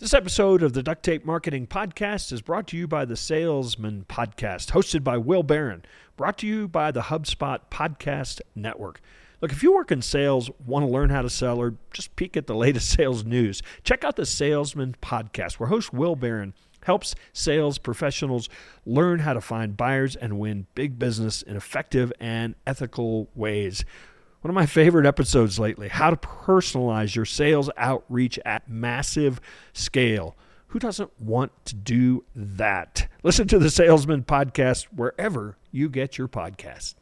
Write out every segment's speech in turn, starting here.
This episode of the Duct Tape Marketing Podcast is brought to you by the Salesman Podcast, hosted by Will Barron, brought to you by the HubSpot Podcast Network. Look, if you work in sales, want to learn how to sell, or just peek at the latest sales news, check out the Salesman Podcast, where host Will Barron helps sales professionals learn how to find buyers and win big business in effective and ethical ways. One of my favorite episodes lately how to personalize your sales outreach at massive scale. Who doesn't want to do that? Listen to the Salesman Podcast wherever you get your podcast.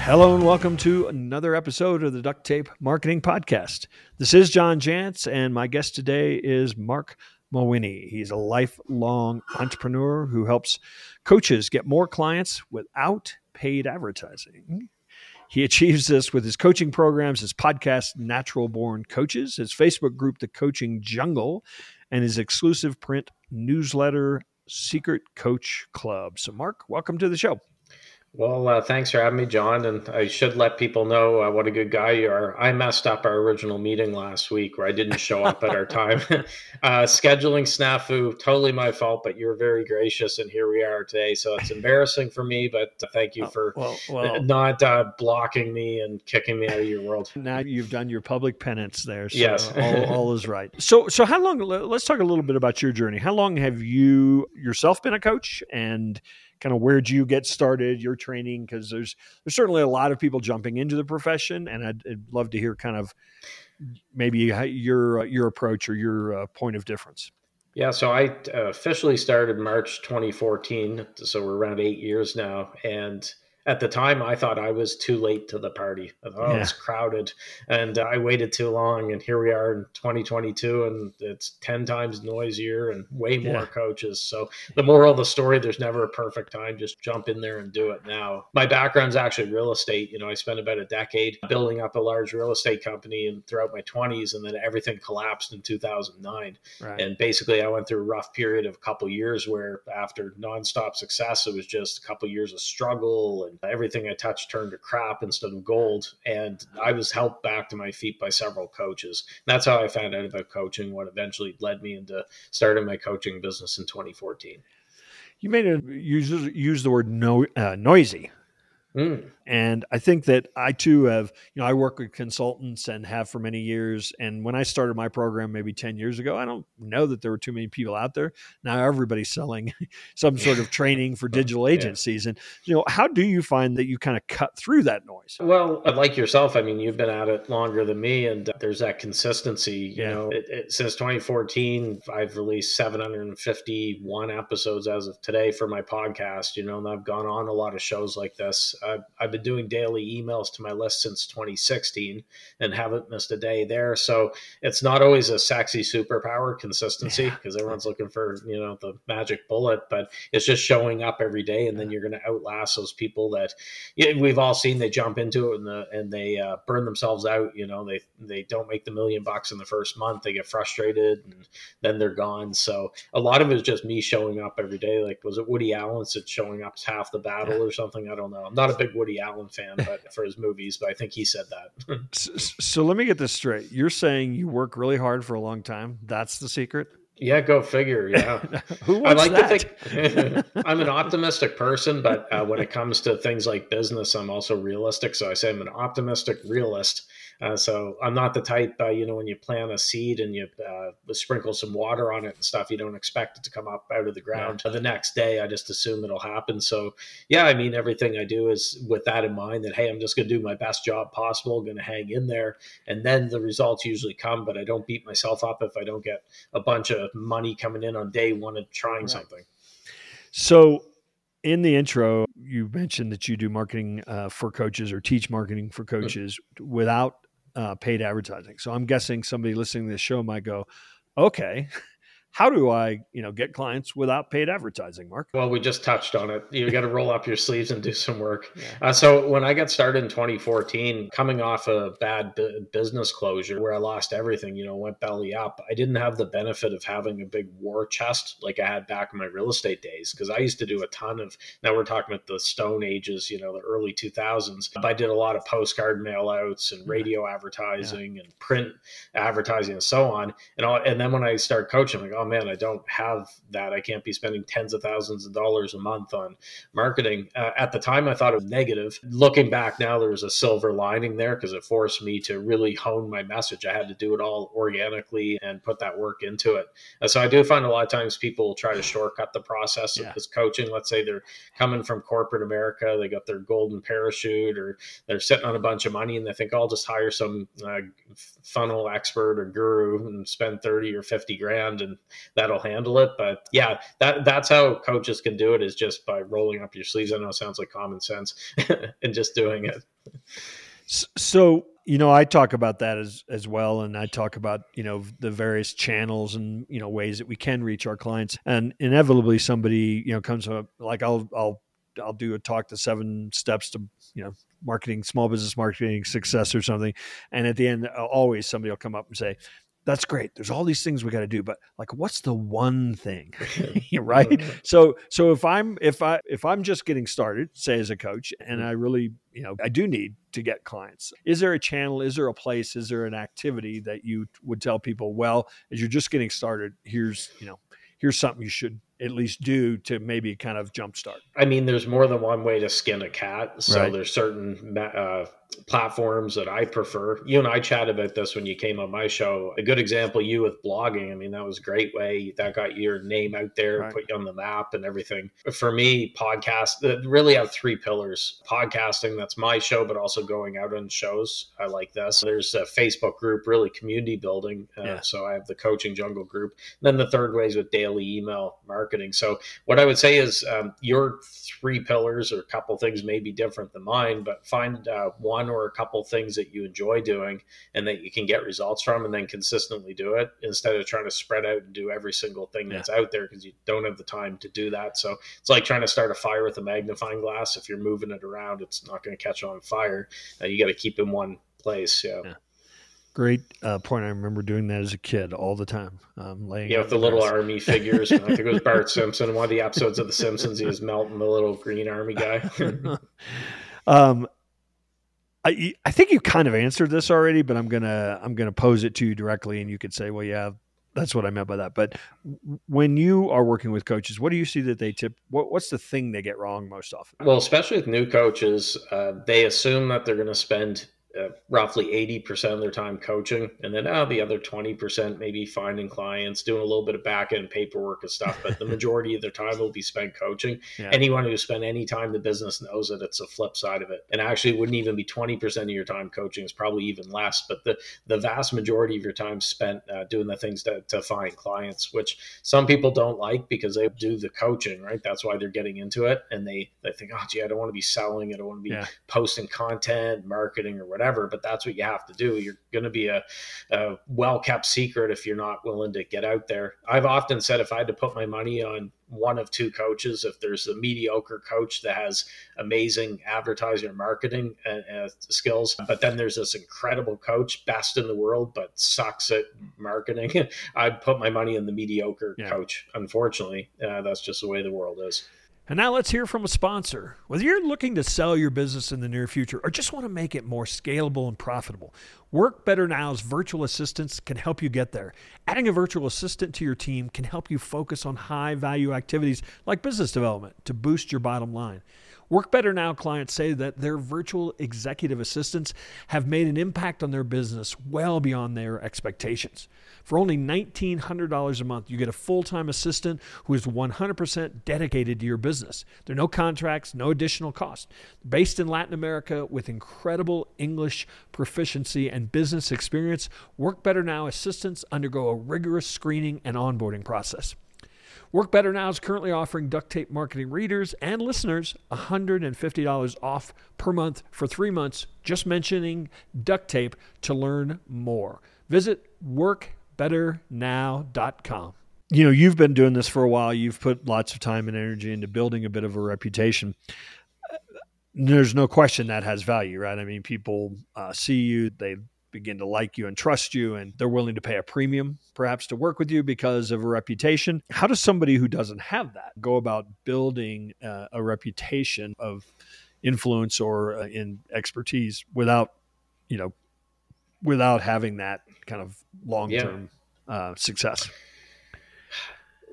Hello and welcome to another episode of the Duct Tape Marketing Podcast. This is John Jantsch, and my guest today is Marc Mawhinney. He's a lifelong entrepreneur who helps coaches get more clients without paid advertising. He achieves this with his coaching programs, his podcast, Natural Born Coaches, his Facebook group, The Coaching Jungle, and his exclusive print newsletter, Secret Coach Club. So, Marc, welcome to the show. Well, uh, thanks for having me, John. And I should let people know uh, what a good guy you are. I messed up our original meeting last week where I didn't show up at our time. uh, scheduling snafu, totally my fault, but you're very gracious. And here we are today. So it's embarrassing for me, but thank you oh, for well, well, not uh, blocking me and kicking me out of your world. Now you've done your public penance there. So yes. all, all is right. So, so how long, let's talk a little bit about your journey. How long have you yourself been a coach and kind of where'd you get started, your training? Because there's there's certainly a lot of people jumping into the profession, and I'd, I'd love to hear kind of maybe your your approach or your uh, point of difference. Yeah, so I uh, officially started March 2014, so we're around eight years now, and at the time I thought I was too late to the party. I thought oh, yeah. oh, it's crowded and I waited too long and here we are in 2022 and it's 10 times noisier and way more yeah. coaches. So the moral of the story there's never a perfect time just jump in there and do it now. My background's actually real estate, you know, I spent about a decade building up a large real estate company and throughout my 20s and then everything collapsed in 2009. Right. And basically I went through a rough period of a couple years where after nonstop success it was just a couple years of struggle and everything I touched turned to crap instead of gold. And I was helped back to my feet by several coaches. That's how I found out about coaching, what eventually led me into starting my coaching business in 2014. You made a use use the word no, uh, noisy Mm. And I think that I too have, you know, I work with consultants and have for many years. And when I started my program maybe 10 years ago, I don't know that there were too many people out there. Now everybody's selling some sort of training for digital agencies. Yeah. And, you know, how do you find that you kind of cut through that noise? Well, like yourself, I mean, you've been at it longer than me, and there's that consistency. You yeah. know, it, it, since 2014, I've released 751 episodes as of today for my podcast, you know, and I've gone on a lot of shows like this. I've, I've been doing daily emails to my list since 2016 and haven't missed a day there. So it's not always a sexy superpower consistency because yeah. everyone's looking for, you know, the magic bullet, but it's just showing up every day. And then you're going to outlast those people that you know, we've all seen they jump into it and, the, and they uh, burn themselves out. You know, they, they don't make the million bucks in the first month. They get frustrated and then they're gone. So a lot of it is just me showing up every day. Like, was it Woody Allen said showing up is half the battle yeah. or something? I don't know. I'm not a big Woody Allen fan, but for his movies, but I think he said that. so, so let me get this straight. You're saying you work really hard for a long time. That's the secret. Yeah, go figure. Yeah, Who I like that? to think I'm an optimistic person, but uh, when it comes to things like business, I'm also realistic. So I say I'm an optimistic realist. Uh, so I'm not the type, uh, you know, when you plant a seed and you uh, sprinkle some water on it and stuff, you don't expect it to come up out of the ground yeah. the next day. I just assume it'll happen. So yeah, I mean, everything I do is with that in mind that, hey, I'm just going to do my best job possible, going to hang in there. And then the results usually come, but I don't beat myself up if I don't get a bunch of money coming in on day one of trying right. something. So in the intro, you mentioned that you do marketing uh, for coaches or teach marketing for mm-hmm. coaches mm-hmm. without uh, paid advertising. So I'm guessing somebody listening to this show might go, okay, how do I, you know, get clients without paid advertising, Marc? Well, we just touched on it. You got to roll up your sleeves and do some work. Yeah. Uh, so when I got started in 2014, coming off a bad business closure where I lost everything, you know, went belly up, I didn't have the benefit of having a big war chest like I had back in my real estate days because I used to do a ton of. Now we're talking about the Stone Ages, you know, the early 2000s. I did a lot of postcard mail outs and radio advertising yeah. and print advertising and so on. And all, and then when I started coaching, I'm like, oh man, I don't have that. I can't be spending tens of thousands of dollars a month on marketing. Uh, at the time, I thought it was negative. Looking back now, there was a silver lining there because it forced me to really hone my message. I had to do it all organically and put that work into it. Uh, so I do find a lot of times people try to shortcut the process yeah. of this coaching. Let's say they're coming from corporate America, they got their golden parachute, or they're sitting on a bunch of money and they think, I'll just hire some uh, funnel expert or guru and spend 30 or 50 grand and that'll handle it. But yeah, that that's how coaches can do it is just by rolling up your sleeves. I know it sounds like common sense and just doing it. So you know i talk about that as as well and i talk about you know the various channels and you know ways that we can reach our clients and inevitably somebody you know comes up like i'll i'll i'll do a talk to seven steps to you know marketing small business marketing success or something and at the end uh, always somebody will come up and say that's great. There's all these things we got to do but like what's the one thing? Right? So so if i'm if i if i'm just getting started say as a coach and mm. i really you know i do need to get clients is there a channel is there a place is there an activity that you would tell people well as you're just getting started here's you know here's something you should at least do to maybe kind of jumpstart i mean there's more than one way to skin a cat so right. there's certain uh, platforms that I prefer. You and I chatted about this when you came on my show. A good example, you with blogging. I mean, that was a great way that got your name out there, right. put you on the map and everything. For me, podcast really have three pillars. Podcasting, that's my show, but also going out on shows. I like this. There's a Facebook group, really community building. Uh, yeah. So I have the coaching jungle group. And then the third way is with daily email marketing. So what I would say is um, your three pillars or a couple things may be different than mine, but find uh, one one or a couple things that you enjoy doing and that you can get results from and then consistently do it instead of trying to spread out and do every single thing yeah. that's out there because you don't have the time to do that. So it's like trying to start a fire with a magnifying glass. If you're moving it around, it's not going to catch on fire. Uh, you got to keep in one place. Yeah. yeah. Great uh, point. I remember doing that as a kid all the time. Um, laying yeah, with the, the little army figures. I think it was Bart Simpson. One of the episodes of The Simpsons, he was melting the little green army guy. um, I I think you kind of answered this already, but I'm gonna I'm gonna pose it to you directly, and you could say, well, yeah, that's what I meant by that. But when you are working with coaches, what do you see that they tip? What, what's the thing they get wrong most often? Well, especially with new coaches, uh, they assume that they're going to spend uh, roughly 80% of their time coaching and then uh, the other 20% maybe finding clients doing a little bit of back end paperwork and stuff but the majority of their time will be spent coaching yeah. anyone who spent any time in the business knows that it's a flip side of it and actually it wouldn't even be 20% of your time coaching it's probably even less but the the vast majority of your time spent uh, doing the things to, to find clients which some people don't like because they do the coaching right that's why they're getting into it and they they think oh gee i don't want to be selling i don't want to be yeah. posting content marketing or whatever whatever, but that's what you have to do. You're going to be a, a well kept secret if you're not willing to get out there. I've often said if I had to put my money on one of two coaches, if there's a mediocre coach that has amazing advertising and marketing uh, uh, skills, but then there's this incredible coach, best in the world, but sucks at marketing, I'd put my money in the mediocre yeah. coach. Unfortunately, uh, that's just the way the world is. And now let's hear from a sponsor. Whether you're looking to sell your business in the near future or just want to make it more scalable and profitable, Work Better Now's virtual assistants can help you get there. Adding a virtual assistant to your team can help you focus on high value activities like business development to boost your bottom line. Work Better Now clients say that their virtual executive assistants have made an impact on their business well beyond their expectations. For only $1,900 a month, you get a full time assistant who is 100% dedicated to your business. There are no contracts, no additional cost. Based in Latin America with incredible English proficiency and business experience, Work Better Now assistants undergo a rigorous screening and onboarding process. Work Better Now is currently offering duct tape marketing readers and listeners $150 off per month for three months, just mentioning duct tape to learn more. Visit workbetternow.com. you know, you've been doing this for a while. You've put lots of time and energy into building a bit of a reputation. There's no question that has value, right? I mean, people uh, see you, they begin to like you and trust you, and they're willing to pay a premium perhaps to work with you because of a reputation. How does somebody who doesn't have that go about building uh, a reputation of influence or uh, in expertise without, you know, without having that kind of long term yeah. uh, success?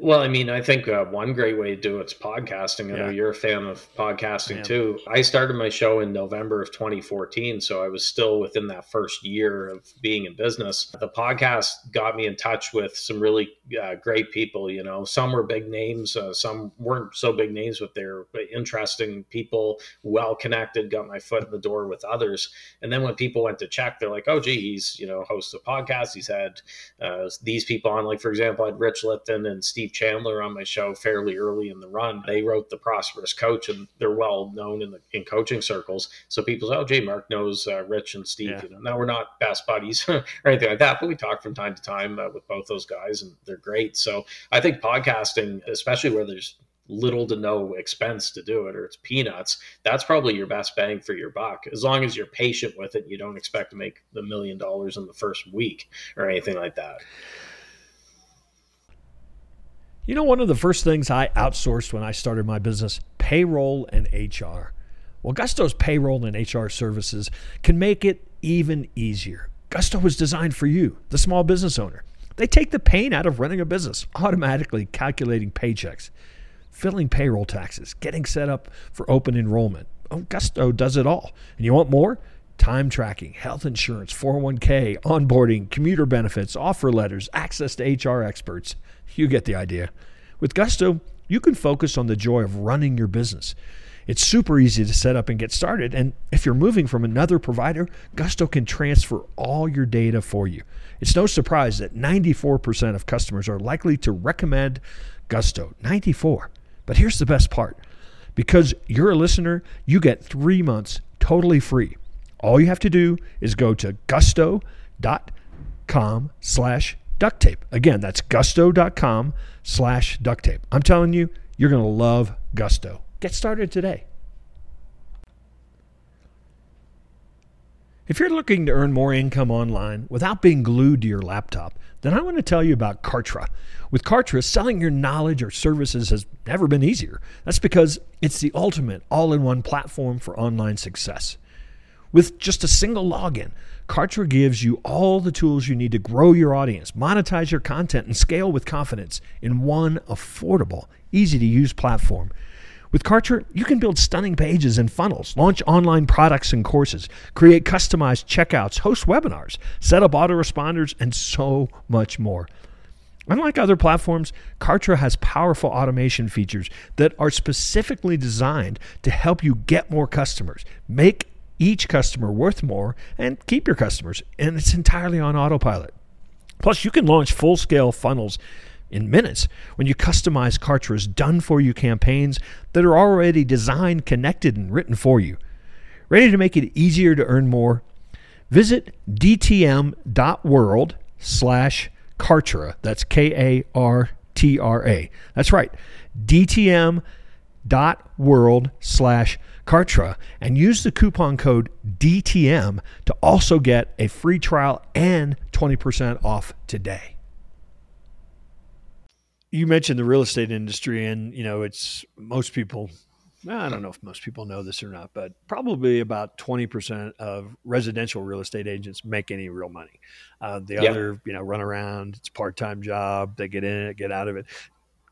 Well, I mean, I think uh, one great way to do it's podcasting. I yeah. know you're a fan of podcasting too. I started my show in November of 2014, so I was still within that first year of being in business. The podcast got me in touch with some really uh, great people. You know, some were big names, uh, some weren't so big names, but they're interesting people, well connected. Got my foot in the door with others, and then when people went to check, they're like, "Oh, gee, he's you know hosts a podcast. He's had uh, these people on. Like for example, I had Rich Litvin and Steve." Chandler on my show fairly early in the run. They wrote The Prosperous Coach, and they're well known in the in coaching circles. So people say, "Oh, gee, Marc knows uh, Rich and Steve." Yeah. You know, now we're not best buddies or anything like that, but we talk from time to time uh, with both those guys, and they're great. So I think podcasting, especially where there's little to no expense to do it or it's peanuts that's probably your best bang for your buck as long as you're patient with it you don't expect to make the million dollars in the first week or anything like that you know, one of the first things I outsourced when I started my business payroll and HR. Well, Gusto's payroll and HR services can make it even easier. Gusto was designed for you, the small business owner. They take the pain out of running a business, automatically calculating paychecks, filling payroll taxes, getting set up for open enrollment. Oh, Gusto does it all. And you want more? Time tracking, health insurance, 401k, onboarding, commuter benefits, offer letters, access to HR experts. You get the idea. With Gusto, you can focus on the joy of running your business. It's super easy to set up and get started. And if you're moving from another provider, Gusto can transfer all your data for you. It's no surprise that 94% of customers are likely to recommend Gusto. 94. But here's the best part. Because you're a listener, you get 3 months totally free. All you have to do is go to gusto.com slash duct tape. Again, that's gusto.com slash duct tape. I'm telling you, you're going to love Gusto. Get started today. If you're looking to earn more income online without being glued to your laptop, then I want to tell you about Kartra. With Kartra, selling your knowledge or services has never been easier. That's because it's the ultimate all in one platform for online success. With just a single login, Kartra gives you all the tools you need to grow your audience, monetize your content, and scale with confidence in one affordable, easy to use platform. With Kartra, you can build stunning pages and funnels, launch online products and courses, create customized checkouts, host webinars, set up autoresponders, and so much more. Unlike other platforms, Kartra has powerful automation features that are specifically designed to help you get more customers, make each customer worth more and keep your customers. And it's entirely on autopilot. Plus, you can launch full scale funnels in minutes when you customize Kartra's done for you campaigns that are already designed, connected, and written for you. Ready to make it easier to earn more? Visit dtm.world slash Kartra. That's K A R T R A. That's right. dtm.world slash Kartra and use the coupon code DTM to also get a free trial and 20% off today. You mentioned the real estate industry, and you know, it's most people. I don't know if most people know this or not, but probably about 20% of residential real estate agents make any real money. Uh, the yeah. other, you know, run around, it's part time job, they get in it, get out of it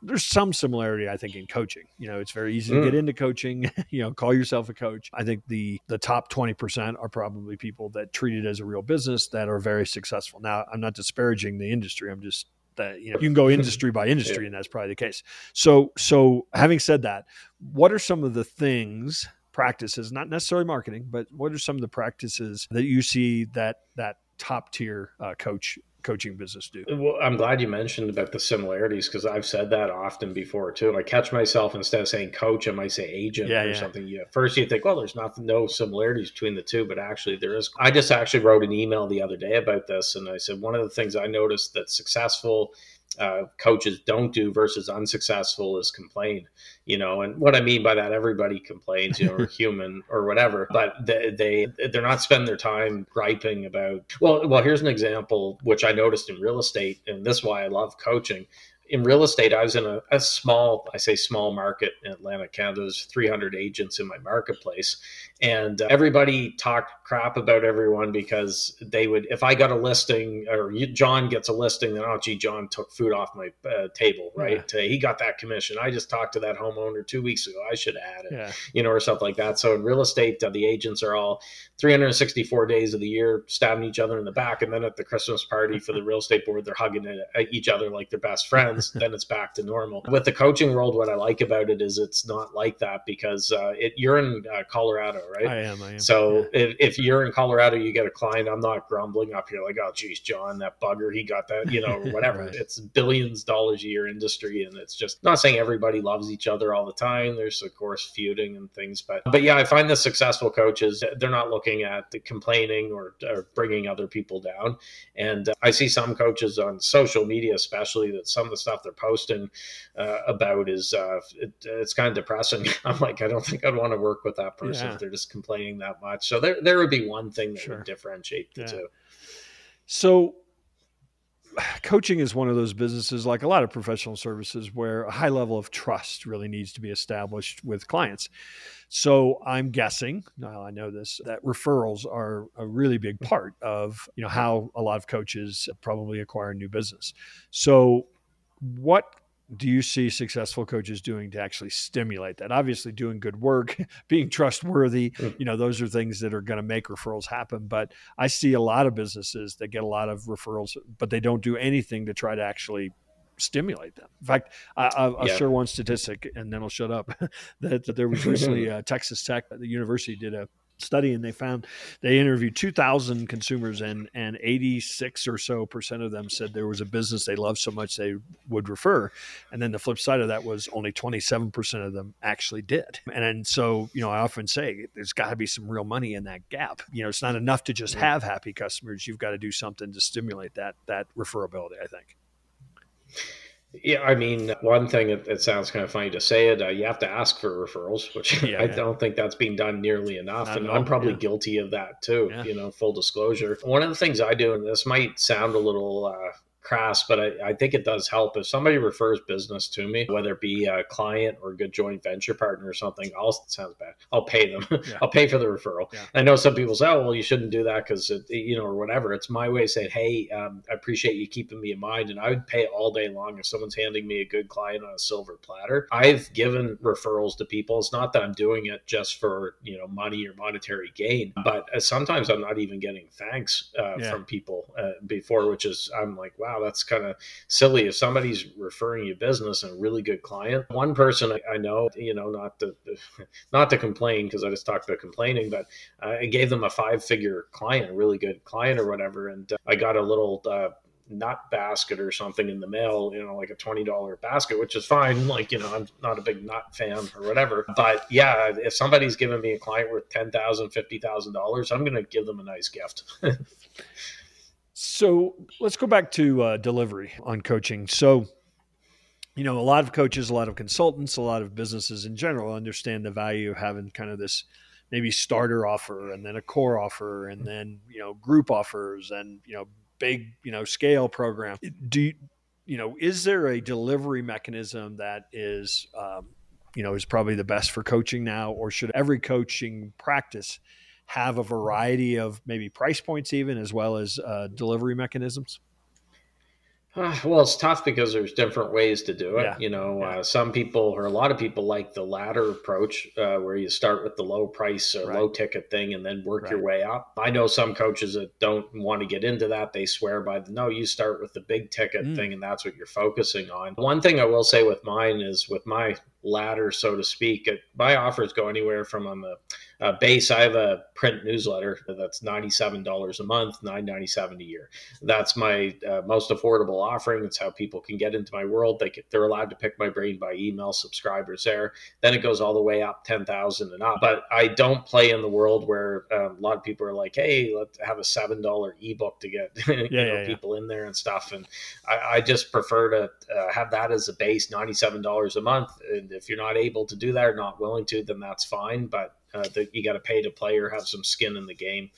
there's some similarity i think in coaching you know it's very easy to get mm. into coaching you know call yourself a coach i think the the top 20% are probably people that treat it as a real business that are very successful now i'm not disparaging the industry i'm just that you know you can go industry by industry yeah. and that's probably the case so so having said that what are some of the things practices not necessarily marketing but what are some of the practices that you see that that top tier uh, coach coaching business do. Well, I'm glad you mentioned about the similarities because I've said that often before too. I catch myself instead of saying coach, I might say agent yeah, or yeah. something. Yeah. First, you think, well, there's nothing, no similarities between the two, but actually there is. I just actually wrote an email the other day about this, and I said one of the things I noticed that successful uh, coaches don't do versus unsuccessful is complain. You know, and what I mean by that, everybody complains. You know, or human or whatever, but they, they they're not spending their time griping about. Well, well, here's an example which I noticed in real estate, and this is why I love coaching in real estate, I was in a, a, small, I say small market in Atlantic Canada. There's 300 agents in my marketplace. And uh, everybody talked crap about everyone because they would, if I got a listing or you, John gets a listing, then, oh, gee, John took food off my uh, table, right? Yeah. he got that commission. I just talked to that homeowner two weeks ago. I should add it, yeah. you know, or stuff like that. So in real estate, uh, the agents are all 364 days of the year stabbing each other in the back. And then at the Christmas party for the real estate board, they're hugging each other like they're best friends. Then it's back to normal. With the coaching world, what I like about it is it's not like that because uh, it, you're in uh, Colorado, right? I am. I am. So yeah. if, if you're in Colorado, you get a client. I'm not grumbling up here like, oh, geez, John, that bugger, he got that, you know, whatever. right. It's billions dollars a year industry, and it's just not saying everybody loves each other all the time. There's of course feuding and things, but but yeah, I find the successful coaches they're not looking at the complaining or, or bringing other people down. And uh, I see some coaches on social media, especially that some of the stuff they're posting uh, about is uh, it, it's kind of depressing. I'm like, I don't think I'd want to work with that person yeah. if they're just complaining that much. So there, there would be one thing that sure. would differentiate the yeah. two. So coaching is one of those businesses like a lot of professional services where a high level of trust really needs to be established with clients so i'm guessing now i know this that referrals are a really big part of you know how a lot of coaches probably acquire new business so what do you see successful coaches doing to actually stimulate that obviously doing good work being trustworthy mm. you know those are things that are going to make referrals happen but i see a lot of businesses that get a lot of referrals but they don't do anything to try to actually stimulate them in fact I, will yeah. share one statistic and then i'll shut up that, that there was recently uh, texas tech the university did a study and they found they interviewed 2000 consumers and and 86 or so percent of them said there was a business they loved so much they would refer. And then the flip side of that was only 27% of them actually did. And, and so you know i often say there's got to be some real money in that gap. You know it's not enough to just have happy customers. You've got to do something to stimulate that that referability i think yeah, I mean, one thing it, it, sounds kind of funny to say it. Uh, you have to ask for referrals, which yeah, I yeah. don't think that's being done nearly enough, Not and I'm probably yeah. guilty of that too. You know, full disclosure. One of the things I do, and this might sound a little uh, crass, but I, I, think it does help. If somebody refers business to me, whether it be a client or a good joint venture partner or something, I'll sounds bad. I'll pay them. Yeah. I'll pay for the referral. Yeah. I know some people say, "Oh, well, you shouldn't do that because you know or whatever." It's my way of saying, "Hey, um, I appreciate you keeping me in mind," and I would pay all day long if someone's handing me a good client on a silver platter. I've given referrals to people. It's not that I'm doing it just for you know money or monetary gain, but uh, sometimes I'm not even getting thanks uh, yeah. from people uh, before, which is I'm like, wow wow, that's kind of silly. If somebody's referring you business and a really good client, one person I, know, you know, not to not to complain because I just talked about complaining, but I gave them a five figure client, a really good client or whatever, and uh, I got a little. Uh, nut basket or something in the mail, you know, like a $20 basket, which is fine. Like, you know, I'm not a big nut fan or whatever. But yeah, if somebody's giving me a client worth $10,000, $50,000, I'm going to give them a nice gift. So let's go back to uh, delivery on coaching. So, you know, a lot of coaches, a lot of consultants, a lot of businesses in general understand the value of having kind of this maybe starter offer and then a core offer and then, you know, group offers and, you know, big, you know, scale program. Do you, you know, is there a delivery mechanism that is, um, you know, is probably the best for coaching now, or should every coaching practice have a variety of maybe price points, even as well as uh, delivery mechanisms? Uh, well, it's tough because there's different ways to do it. Yeah. You know, yeah. uh, some people or a lot of people like the ladder approach, uh, where you start with the low price or right. low ticket thing and then work right. your way up. I know some coaches that don't want to get into that. They swear by the no, you start with the big ticket mm. thing and that's what you're focusing on. One thing I will say with mine is with my ladder, so to speak. My offers go anywhere from on the uh, base. I have a print newsletter that's ninety-seven dollars a month, nine ninety-seven a year. That's my uh, most affordable offering. It's how people can get into my world. They they're allowed to pick my brain by email. Subscribers there. Then it goes all the way up ten thousand and up. But I don't play in the world where um, a lot of people are like, "Hey, let's have a seven dollar ebook to get you know, yeah, people yeah. in there and stuff." And I, I just prefer to uh, have that as a base, ninety-seven dollars a month. And if you're not able to do that or not willing to, then that's fine. But uh, that you got to pay to play or have some skin in the game.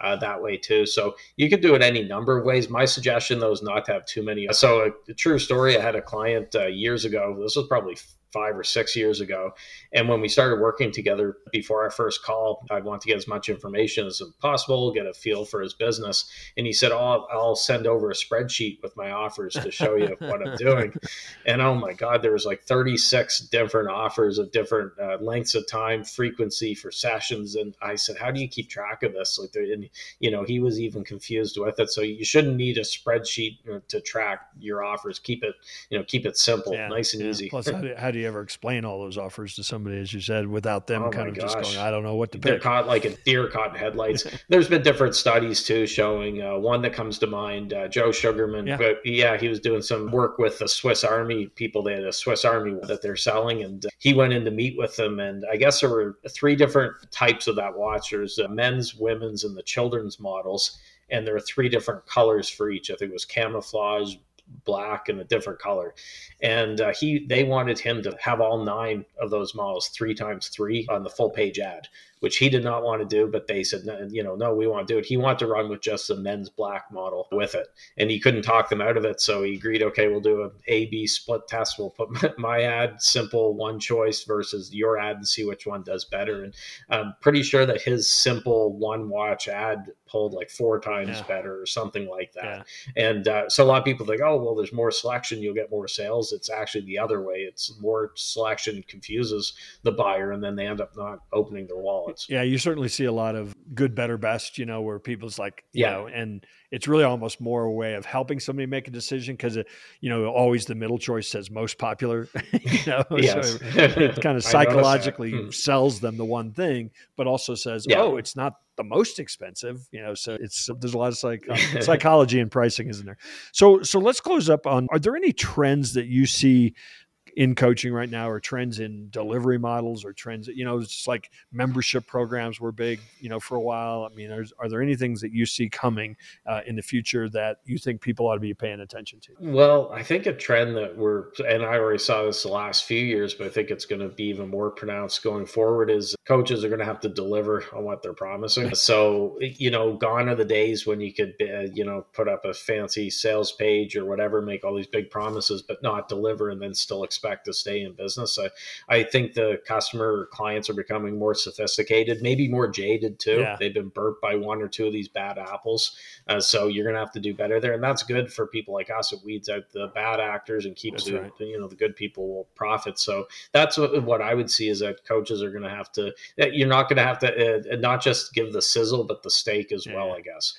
Uh, that way too. So you could do it any number of ways. My suggestion though is not to have too many. So a, a true story. I had a client uh, years ago. This was probably five or six years ago. And when we started working together before our first call, I want to get as much information as possible, get a feel for his business. And he said, Oh, I'll, I'll send over a spreadsheet with my offers to show you what I'm doing. And oh my God, there was like 36 different offers of different uh, lengths of time, frequency for sessions. And I said, How do you keep track of this? Like, and, you know, he was even confused with it. So you shouldn't need a spreadsheet to track your offers. Keep it, you know, keep it simple, yeah, nice and yeah. easy. Plus, how do, how do you you ever explain all those offers to somebody, as you said, without them oh kind of gosh. just going, I don't know what to They're pick? caught like a deer caught in headlights. There's been different studies too showing uh, one that comes to mind, uh, Joe Sugarman. Yeah. But yeah, he was doing some work with the Swiss Army people. They had a Swiss Army that they're selling, and uh, he went in to meet with them. And I guess there were three different types of that watch. There's the men's, women's, and the children's models and there are three different colors for each. I think it was camouflage, black and a different color. And uh, he they wanted him to have all nine of those models three times three on the full page ad which he did not want to do. But they said, you know, no, we want to do it. He wanted to run with just the men's black model with it, and he couldn't talk them out of it. So he agreed, okay, we'll do an A B split test. We'll put my ad simple one choice versus your ad and see which one does better. And I'm pretty sure that his simple one watch ad pulled like four times yeah. better or something like that. Yeah. And uh, so a lot of people think, oh, well, there's more selection, you'll get more sales. It's actually the other way. It's more selection confuses the buyer, and then they end up not opening their wallets. Yeah, you certainly see a lot of good, better, best, you know, where people's like, you yeah. know, and it's really almost more a way of helping somebody make a decision because, you know, always the middle choice says most popular, you know, yes. so it kind of psychologically hmm. sells them the one thing, but also says, yeah. oh, it's not the most expensive, you know, so it's, there's a lot of psych, um, psychology and pricing, isn't there? So, so let's close up on, are there any trends that you see in coaching right now or trends in delivery models or trends you know it's just like membership programs were big you know for a while. I mean are there any things that you see coming uh, in the future that you think people ought to be paying attention to? Well i think a trend that we're and i already saw this the last few years but i think it's going to be even more pronounced going forward is coaches are going to have to deliver on what they're promising. So you know gone are the days when you could uh, you know put up a fancy sales page or whatever make all these big promises but not deliver and then still expect expect to stay in business. I, I think the customer clients are becoming more sophisticated, maybe more jaded too. Yeah. They've been burnt by one or two of these bad apples. Uh, so you're going to have to do better there. And that's good for people like us. It weeds out the bad actors and keeps the, right. you know, the good people will profit. So that's what, what I would see is that coaches are going to have to, you're not going to have to uh, not just give the sizzle, but the steak as yeah. well, I guess.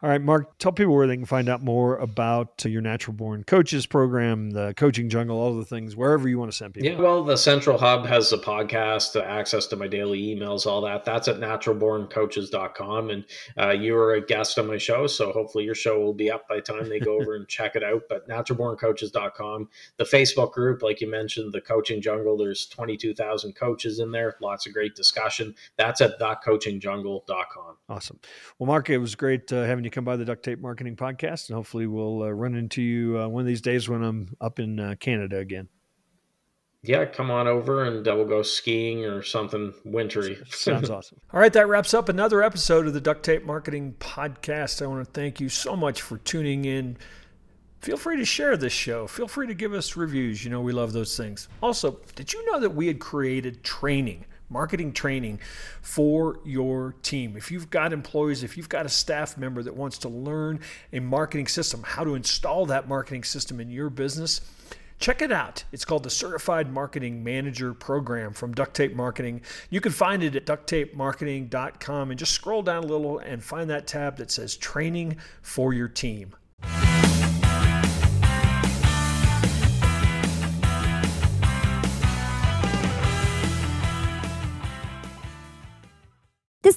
All right, Marc, tell people where they can find out more about your Natural Born Coaches program, the Coaching Jungle, all the things, wherever you want to send people. Yeah, well, the Central Hub has a podcast, access to my daily emails, all that. That's at naturalborncoaches.com. And uh, you were a guest on my show, so hopefully your show will be up by the time they go over and check it out. But naturalborncoaches.com. The Facebook group, like you mentioned, the Coaching Jungle, there's 22,000 coaches in there, lots of great discussion. That's at thecoachingjungle.com. Awesome. Well, Marc, it was great uh, having you you come by the Duct Tape Marketing Podcast, and hopefully we'll uh, run into you uh, one of these days when I'm up in uh, Canada again. Yeah, come on over and uh, we'll go skiing or something wintry. Sounds awesome. All right, that wraps up another episode of the Duct Tape Marketing Podcast. I want to thank you so much for tuning in. Feel free to share this show. Feel free to give us reviews. You know, we love those things. Also, did you know that we had created training? Marketing training for your team. If you've got employees, if you've got a staff member that wants to learn a marketing system, how to install that marketing system in your business, check it out. It's called the Certified Marketing Manager Program from Duct Tape Marketing. You can find it at ducttapemarketing.com and just scroll down a little and find that tab that says Training for Your Team.